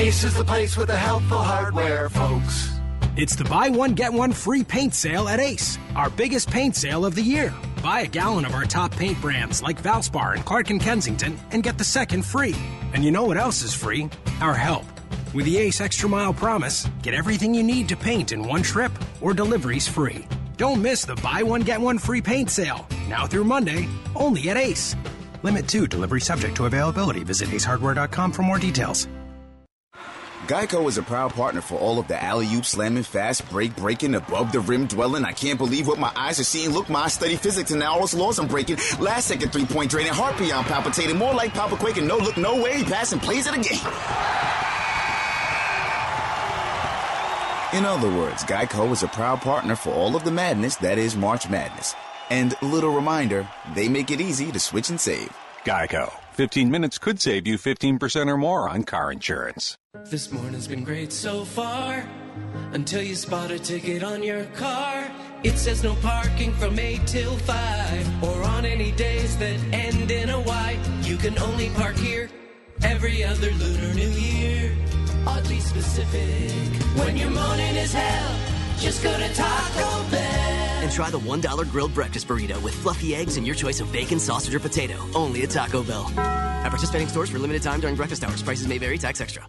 Ace is the place with the helpful hardware, folks. It's the buy one, get one free paint sale at Ace, our biggest paint sale of the year. Buy a gallon of our top paint brands like Valspar and Clark and Kensington and get the second free. And you know what else is free? Our help. With the Ace Extra Mile Promise, get everything you need to paint in one trip or deliveries free. Don't miss the buy one, get one free paint sale. Now through Monday, only at Ace. Limit 2, delivery subject to availability. Visit acehardware.com for more details. Geico is a proud partner for all of the alley oop slamming, fast break breaking, above the rim dwelling. I can't believe what my eyes are seeing. Look, my study physics and now all its laws I'm breaking. Last second three point draining, heart beyond palpitating, more like Papa quaking. No look, no way, passing plays it again. In other words, Geico is a proud partner for all of the madness that is March Madness. And little reminder, they make it easy to switch and save. Geico. 15 minutes could save you 15% or more on car insurance. This morning's been great so far until you spot a ticket on your car. It says no parking from 8 till 5 or on any days that end in a Y. You can only park here every other Lunar New Year. Oddly specific. When your morning is hell, just go to Taco Bell. And try the $1 grilled breakfast burrito with fluffy eggs and your choice of bacon, sausage, or potato. Only at Taco Bell. At participating stores for limited time during breakfast hours. Prices may vary, tax extra.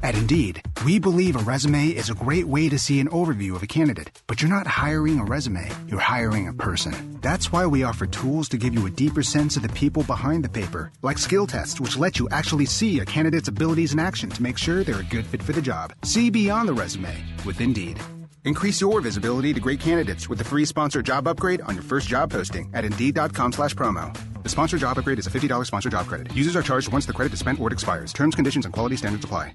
At Indeed, we believe a resume is a great way to see an overview of a candidate, but you're not hiring a resume, you're hiring a person. That's why we offer tools to give you a deeper sense of the people behind the paper, like skill tests, which let you actually see a candidate's abilities in action to make sure they're a good fit for the job. See beyond the resume with Indeed. Increase your visibility to great candidates with the free sponsored job upgrade on your first job posting at Indeed.com slash promo. The sponsored job upgrade is a $50 sponsored job credit. Users are charged once the credit is spent or it expires. Terms, conditions, and quality standards apply.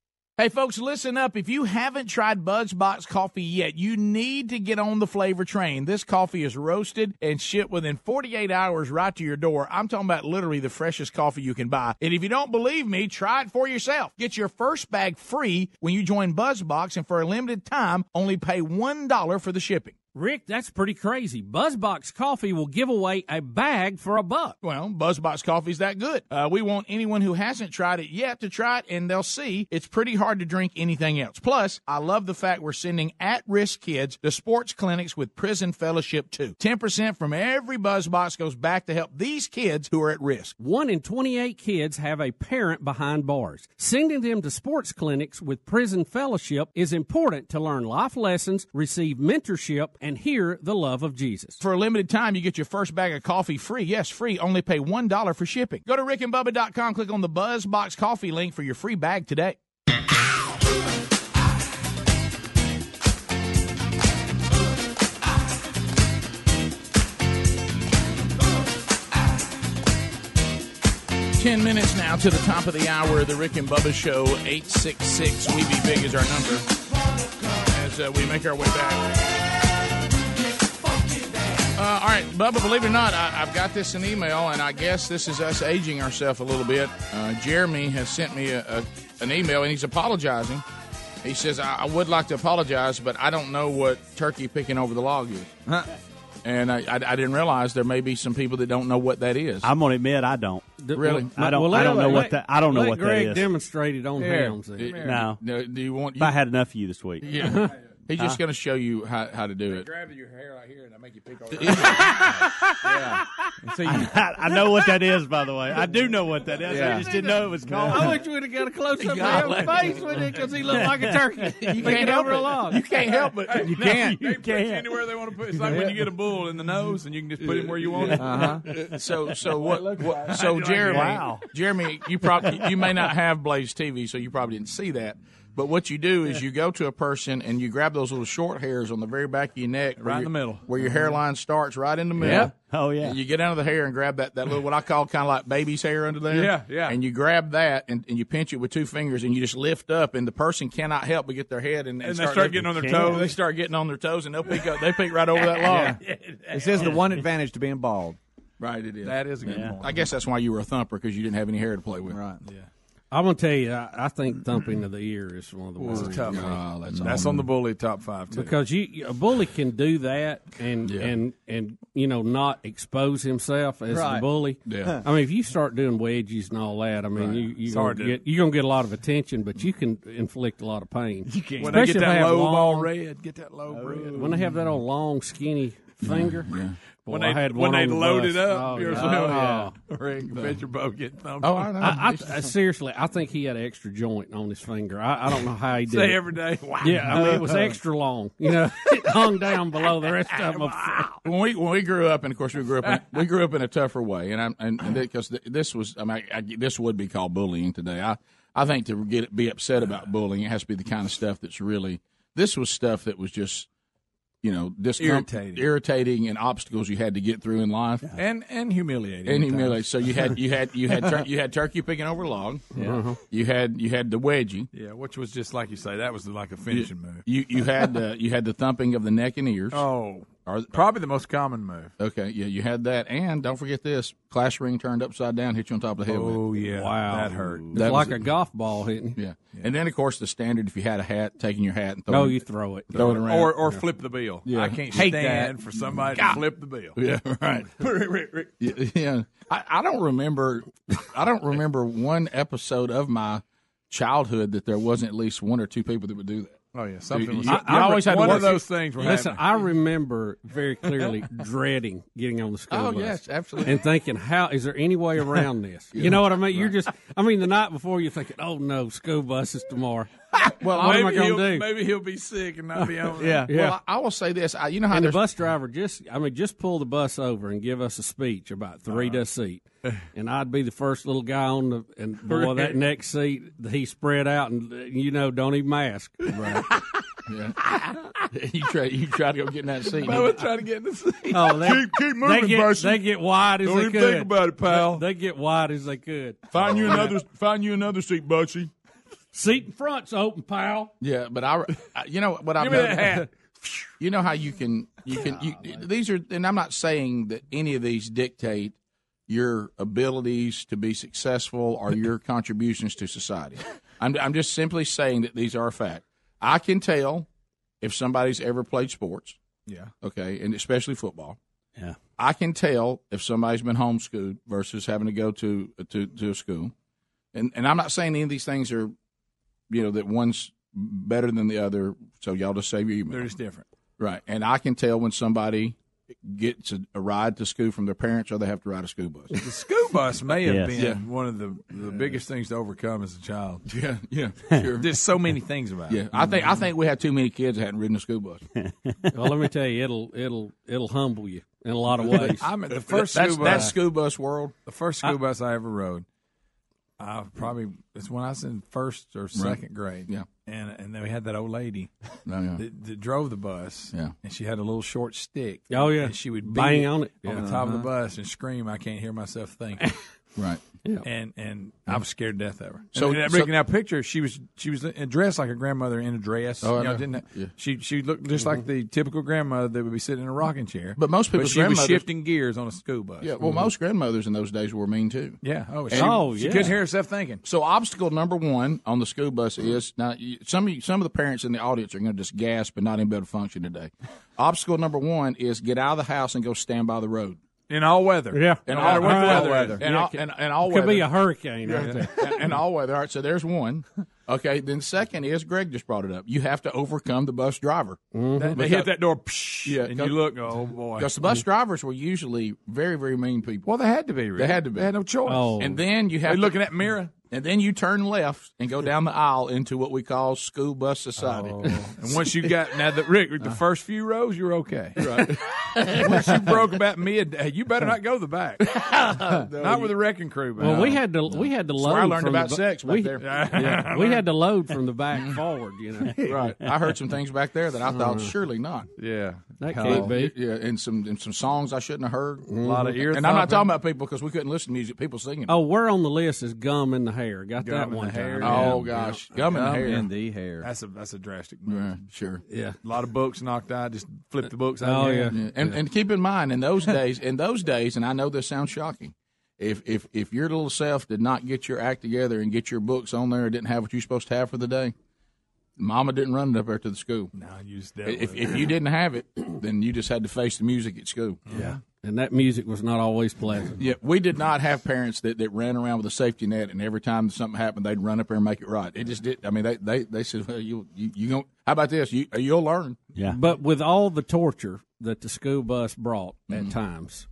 Hey, folks, listen up. If you haven't tried BuzzBox coffee yet, you need to get on the flavor train. This coffee is roasted and shipped within 48 hours right to your door. I'm talking about literally the freshest coffee you can buy. And if you don't believe me, try it for yourself. Get your first bag free when you join BuzzBox, and for a limited time, only pay $1 for the shipping. Rick, that's pretty crazy. Buzzbox Coffee will give away a bag for a buck. Well, Buzzbox Coffee's that good. Uh, we want anyone who hasn't tried it yet to try it, and they'll see it's pretty hard to drink anything else. Plus, I love the fact we're sending at-risk kids to sports clinics with prison fellowship too. 10% from every Buzzbox goes back to help these kids who are at risk. One in 28 kids have a parent behind bars. Sending them to sports clinics with prison fellowship is important to learn life lessons, receive mentorship, and hear the love of Jesus. For a limited time, you get your first bag of coffee free. Yes, free. Only pay $1 for shipping. Go to rickandbubba.com, click on the BuzzBox Coffee link for your free bag today. Ten minutes now to the top of the hour. The Rick and Bubba Show. Eight six six. We be big is our number. As uh, we make our way back. Uh, all right, Bubba. Believe it or not, I, I've got this in email, and I guess this is us aging ourselves a little bit. Uh, Jeremy has sent me a, a, an email, and he's apologizing. He says, I, "I would like to apologize, but I don't know what turkey peeking over the log is." And I, I, I didn't realize there may be some people that don't know what that is. I'm gonna admit I don't. Really? I don't. Well, I don't know let- what that. I don't know what Greg that is. demonstrate it on Here. him. see. No. No, Do you want? If I had enough of you this week. Yeah. He's just going to show you how, how to do it. Grab your hair right here and I make you pick over. yeah. So you, I, I know what that is, by the way. I do know what that is. Yeah. I just didn't know it was called. I wish you would have got a close up of his face with it because he looked like a turkey. You can't help it. log. You can't help it. you can't. They put you anywhere they want to put. It's like when you get a bull in the nose and you can just put him where you want it. Uh-huh. So so what? what so Jeremy, Wow. Jeremy, you probably you may not have Blaze TV, so you probably didn't see that. But what you do is you go to a person and you grab those little short hairs on the very back of your neck, Right in the middle. where your mm-hmm. hairline starts, right in the middle. Yeah. Oh yeah. And you get under the hair and grab that, that little what I call kind of like baby's hair under there. Yeah, yeah. And you grab that and, and you pinch it with two fingers and you just lift up and the person cannot help but get their head and, And they start getting on their toes. They start getting on their toes and they'll peek up. They peek right over that log. It says the one advantage to being bald. Right, it is. That is a good Yeah. point. I guess that's why you were a thumper because you didn't have any hair to play with. Right. Yeah. I'm gonna tell you, I, I think mm-hmm. thumping of the ear is one of the It's worst. a tough one. Oh, that's That's on the bully top five too. because you a bully can do that and Yeah. and and you know not expose himself as the bully. Yeah. I mean, if you start doing wedgies and all that, I mean, you you It's gonna hard to- get you're gonna get a lot of attention, but you can inflict a lot of pain. You can, when they get that have lobe all long, red, get that lobe red. when they have that old long skinny finger. Boy, When I they had when one they on the load bus. it up, Oh, you're yeah. Oh, yeah. Rick, bet your boat get oh, thumped. Oh, I know. I, I, I- seriously, I think he had an extra joint on his finger. I, I don't know how he did. Say it. every day. Wow. Yeah, I mean it was extra long. You know, it hung down below the rest of them. when we when we grew up, and of course we grew up in, we grew up in a tougher way, and I'm and, and because this was I mean I, I, this would be called bullying today. I I think to get be upset about bullying, it has to be the kind of stuff that's really this was stuff that was just you know discom- Irritating. irritating, and obstacles you had to get through in life. and and humiliating. And humiliating. So you had you had you had tur- you had turkey peeking over a log. Yeah. You had you had the wedgie. Yeah, which was just like you say, that was like a finishing move. You you had uh, you had the thumping of the neck and ears. Oh, Or- probably the most common move. Okay, yeah, you had that, and don't forget this: clash ring turned upside down, hit you on top of the head. with it. Oh yeah, Wow. that hurt. It's That like a it. golf ball hitting. Yeah. and then of course the standard: if you had a hat, taking your hat and Oh, throwing, you throw it. throw it around, Or or flip the bill. Yeah. I can't Hate stand that. for somebody God. to flip the bill. yeah, right. yeah, yeah. I, I don't remember. I don't remember one episode of my childhood that there wasn't at least one or two people that would do that. Oh yeah, something was. You- you always had one of those things. Were Listen, happening. I remember very clearly dreading getting on the school Oh, bus. yes, absolutely. And thinking, how is there any way around this? You know what I mean? You're just, I mean, the night before you're thinking, oh no, school bus is tomorrow. Well, what am I going to do? maybe he'll be sick and not be on. Yeah. Yeah. Well, I, I will say this: I, you know how and the bus driver just, I mean, just pull the bus over and give us a speech about three to a seat. And I'd be the first little guy on the, and boy, that next seat, he spread out and, you know, don't even ask. Right. yeah. you try you try to go get in that seat. I was trying to get in the seat. Oh, they, keep, keep moving, they get, Bussy. they get wide as Don't they even could. think about it, pal. They get wide as they could. Find you another. Find you another seat, Bussy. Seat in front's open, pal. Yeah, but I, I- you know what I've Give me done- that hat. You know how you can you can you, these are and I'm not saying that any of these dictate your abilities to be successful or your contributions to society. I'm I'm just simply saying that these are a fact. I can tell if somebody's ever played sports, Yeah. okay, and especially football. Yeah. I can tell if somebody's been homeschooled versus having to go to to to a school. And and I'm not saying any of these things are you know that one's better than the other, so y'all just save your email. They're just different. Right. And I can tell when somebody gets a, a ride to school from their parents, or they have to ride a school bus. The school bus may have Yes. been Yeah. one of the, the biggest things to overcome as a child. Yeah, yeah, sure. There's so many things about Yeah, it. I think I think we had too many kids that hadn't ridden a school bus. well, let me tell you, it'll it'll it'll humble you in a lot of ways. I mean, the first that's school that bus, school bus world. the first school bus I ever rode, I probably it's when I was in first or second grade. Yeah. and and then we had that old lady Oh, yeah. that, that drove the bus. Yeah. and she had a little short stick. Oh, yeah. and she would Bang on it. on Yeah. the top of the Uh-huh. bus and scream. I can't hear myself thinking. Right. Yeah. And and I was scared to death of her. So- So, and, so- now picture she was she was dressed like a grandmother in a dress. Oh, you know, know. didn't Yeah. she? She looked just like mm-hmm. the typical grandmother that would be sitting in a rocking chair. But most people's she was shifting gears on a school bus. Yeah, well, mm-hmm. most grandmothers in those days were mean too. Yeah. Oh, she, And- she oh, couldn't hear herself thinking. So obstacle number one on the school bus is now some of you, some of the parents in the audience are going to just gasp and not even be able to function today. obstacle number one is get out of the house and go stand by the road. In all weather. Yeah. in all, all weather weather. is. And, all, and, and all Could weather. be a hurricane Yeah. right there. and, and all weather. All right, so there's one. Okay, then second is Greg just brought it up. You have to overcome the bus driver. Mm-hmm. They, they hit that door, psh, Yeah, and you look, oh boy. Because the bus drivers were usually very, very mean people. Well, they had to be. They had to be. They had no choice. Oh. And then you have They to, looking at mirror. And then you turn left and go down the aisle into what we call school bus society. Oh. and once you got now the Rick, the uh-huh. first few rows, you're okay. Right. once you broke about mid, you better not go the back. not with the wrecking crew. Well, we had to we had to That's load. where I learned about the, sex back we, there. Yeah, we had to load from the back forward. You know, right. I heard some things back there that I thought mm. surely not. yeah, that can't be. Yeah, and some and some songs I shouldn't have heard. Mm-hmm. a lot of ear. And I'm not talking about people because we couldn't listen to music. People singing. Oh, where on the list is gum in the hair? Got Gum that in the one hair, time. yeah. oh gosh, gum in the Gum hair. in the hair. That's a that's a drastic move. Yeah, sure. Yeah. A lot of books knocked out. Just flip the books. out Oh, of yeah. your. Yeah. And and keep in mind in those days, in those days, and I know this sounds shocking. If if if your little self did not get your act together and get your books on there, or didn't have what you're supposed to have for the day, Mama didn't run it up there to the school. No, you just dealt If with it. if you didn't have it, then you just had to face the music at school. Yeah, and that music was not always pleasant. Yeah, we did not have parents that, that ran around with a safety net, and every time something happened, they'd run up there and make it right. It just did. I mean, they they, they said, "Well, you you you going How about this? You you'll learn." Yeah. But with all the torture that the school bus brought at mm-hmm. times,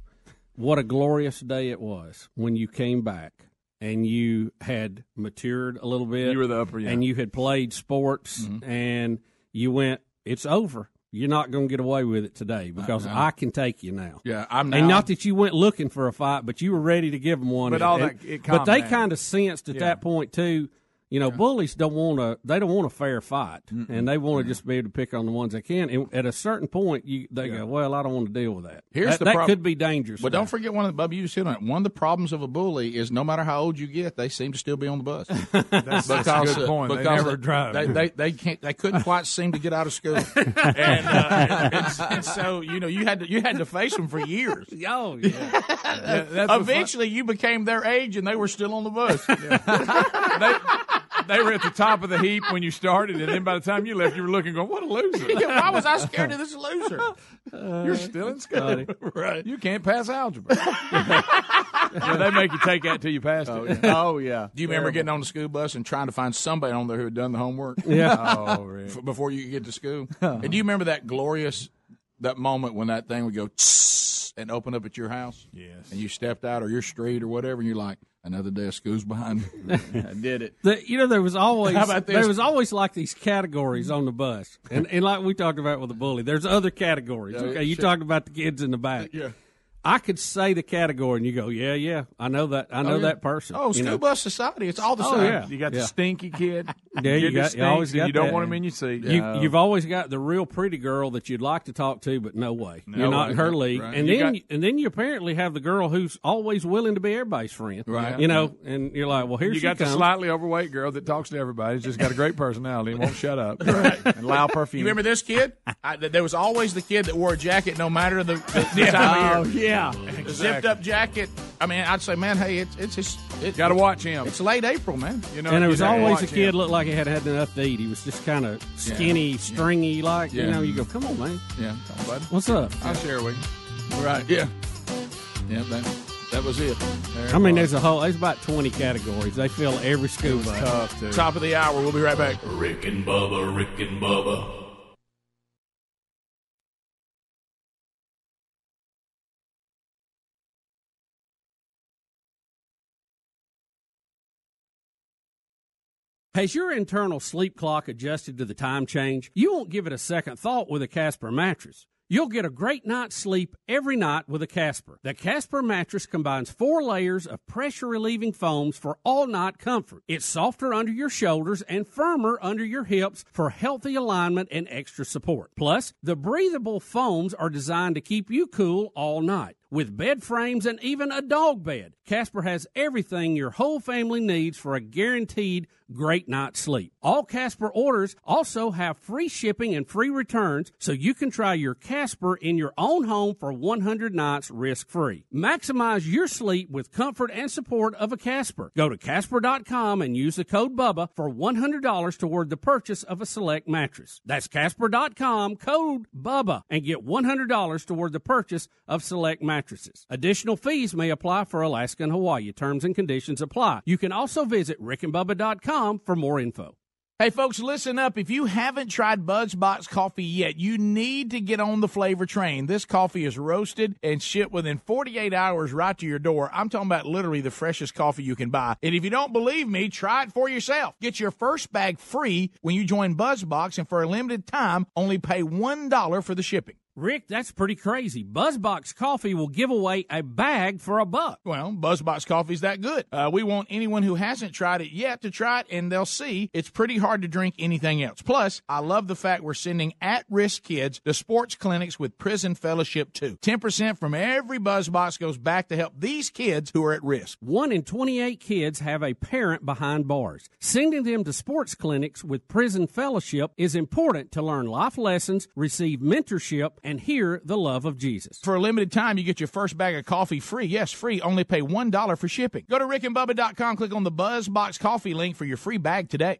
what a glorious day it was when you came back and you had matured a little bit. You were the upper, yeah. and you had played sports, mm-hmm. and you went. It's over. You're not going to get away with it today because know. I can take you now. Yeah, I'm now. And not that you went looking for a fight, but you were ready to give them one. But And- all that- but they kind of sensed at Yeah. that point too. You know, bullies don't want to. They don't want a fair fight, and they want to just be able to pick on the ones they can. And at a certain point, you they go, "Well, I don't want to deal with that." Here's that, the that could be dangerous. But don't forget one of the Bubba, you just hit on it. One of the problems of a bully is no matter how old you get, they seem to still be on the bus. That's, that's a good point. They because never drive. They, they they can't they couldn't quite seem to get out of school, and, uh, and, and- and so you know you had to you had to face them for years. Oh yeah. Yeah, that's the Eventually, you became their age, and they were still on the bus. they, they were at the top of the heap when you started, and then by the time you left, you were looking, going, "What a loser! Why was I scared of this loser? You're still in school, funny. right? You can't pass algebra. yeah, they make you take that till you pass oh, it. Oh yeah. Do you remember getting on the school bus and trying to find somebody on there who had done the homework? Yeah. Oh, really? f- before you could get to school. Uh-huh. And do you remember that glorious that moment when that thing would go and open up at your house? Yes. And you stepped out or your street or whatever, and you're like, another desk of school's behind me. I did it. The, you know, there was always How about this? there was always like these categories on the bus, and and like we talked about with the bully, there's other categories. Yeah, okay, you sure. talked about the kids in the back. Yeah. I could say the category, and you go, yeah, yeah, I know that, I oh, know Oh, yeah. that person. Oh, you school know? bus society. It's all the Oh, same. yeah. You got Yeah. the stinky kid. Yeah, you Kid that got- you always stinks, and got You don't that. want him in your seat. You, Yeah. you've always got the real pretty girl that you'd like to talk to, but no way. No You're not in her league. Right. And You then got- and then you apparently have the girl who's always willing to be everybody's friend. Right. You know, and you're like, well, here you she got the slightly overweight girl that talks to everybody. She's just got a great personality and won't shut up. And loud perfume. You remember this kid? I, there was always the kid that wore a jacket no matter the, the, the time Oh of year. Yeah. A zipped up jacket. I mean, I'd say, man, hey, it's it's just it, Got to watch him. It's late April, man. You know, and there you was always a kid him. looked like he had had enough to eat. He was just kind of skinny, stringy, like you know. You go, come on, man, Yeah, bud. what's up? I'll share with you. Right. Yeah. Yeah. That that was it. I mean, there's a whole. There's about twenty categories. They fill every school bus. Tough, too. Top of the hour. We'll be right back. Rick and Bubba, Rick and Bubba. Has your internal sleep clock adjusted to the time change? You won't give it a second thought with a Casper mattress. You'll get a great night's sleep every night with a Casper. The Casper mattress combines four layers of pressure relieving foams for all night comfort. It's softer under your shoulders and firmer under your hips for healthy alignment and extra support. Plus, the breathable foams are designed to keep you cool all night. With bed frames and even a dog bed, Casper has everything your whole family needs for a guaranteed great night's sleep. All Casper orders also have free shipping and free returns, so you can try your Casper in your own home for 100 nights risk free. Maximize your sleep with comfort and support of a Casper. Go to Casper.com and use the code BUBBA for $100 toward the purchase of a select mattress. That's Casper.com, code BUBBA, and get $100 toward the purchase of select mattresses. Additional fees may apply for Alaska and Hawaii. Terms and conditions apply. You can also visit rickandbubba.com for more info. Hey, folks, listen up. If you haven't tried Buzzbox coffee yet, you need to get on the flavor train. This coffee is roasted and shipped within 48 hours right to your door. I'm talking about literally the freshest coffee you can buy. And if you don't believe me, try it for yourself. Get your first bag free when you join Buzzbox, and for a limited time, only pay $1 for the shipping. Rick, that's pretty crazy. Buzzbox Coffee will give away a bag for a buck. Well, Buzzbox Coffee's that good. Uh, we want anyone who hasn't tried it yet to try it, and they'll see it's pretty hard to drink anything else. Plus, I love the fact we're sending at-risk kids to sports clinics with prison fellowship too. 10% from every Buzzbox goes back to help these kids who are at risk. One in 28 kids have a parent behind bars. Sending them to sports clinics with prison fellowship is important to learn life lessons, receive mentorship, and hear the love of Jesus. For a limited time, you get your first bag of coffee free. Yes, free. Only pay $1 for shipping. Go to rickandbubba.com, click on the Buzzbox Coffee link for your free bag today.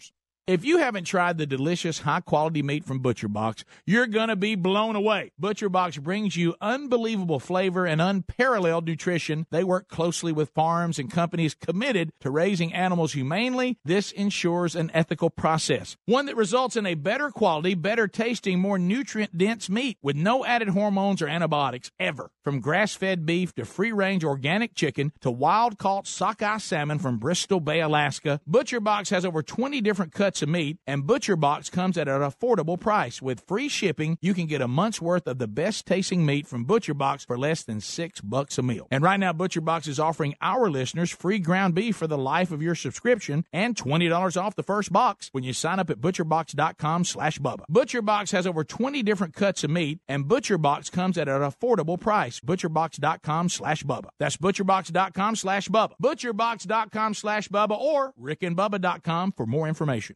If you haven't tried the delicious, high quality meat from Butcher Box, you're going to be blown away. Butcher Box brings you unbelievable flavor and unparalleled nutrition. They work closely with farms and companies committed to raising animals humanely. This ensures an ethical process, one that results in a better quality, better tasting, more nutrient dense meat with no added hormones or antibiotics ever. From grass fed beef to free range organic chicken to wild caught sockeye salmon from Bristol Bay, Alaska, Butcher Box has over 20 different cuts of meat, and ButcherBox comes at an affordable price. With free shipping, you can get a month's worth of the best tasting meat from ButcherBox for less than six bucks a meal. And right now, ButcherBox is offering our listeners free ground beef for the life of your subscription and $20 off the first box when you sign up at butcherbox.com slash Bubba. ButcherBox has over 20 different cuts of meat, and ButcherBox comes at an affordable price. Butcherbox.com slash Bubba. That's butcherbox.com slash Bubba. Butcherbox.com slash Bubba or rickandbubba.com for more information.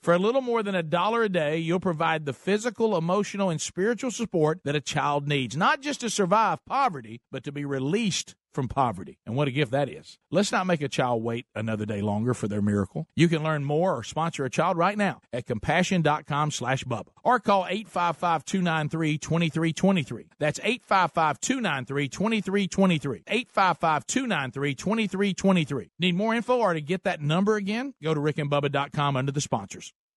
For a little more than a dollar a day, you'll provide the physical, emotional, and spiritual support that a child needs, not just to survive poverty, but to be released from poverty. And what a gift that is. Let's not make a child wait another day longer for their miracle. You can learn more or sponsor a child right now at compassion.com slash Bubba or call 855 293 2323. That's 855 293 2323. 855 293 2323. Need more info or to get that number again? Go to rickandbubba.com under the sponsors.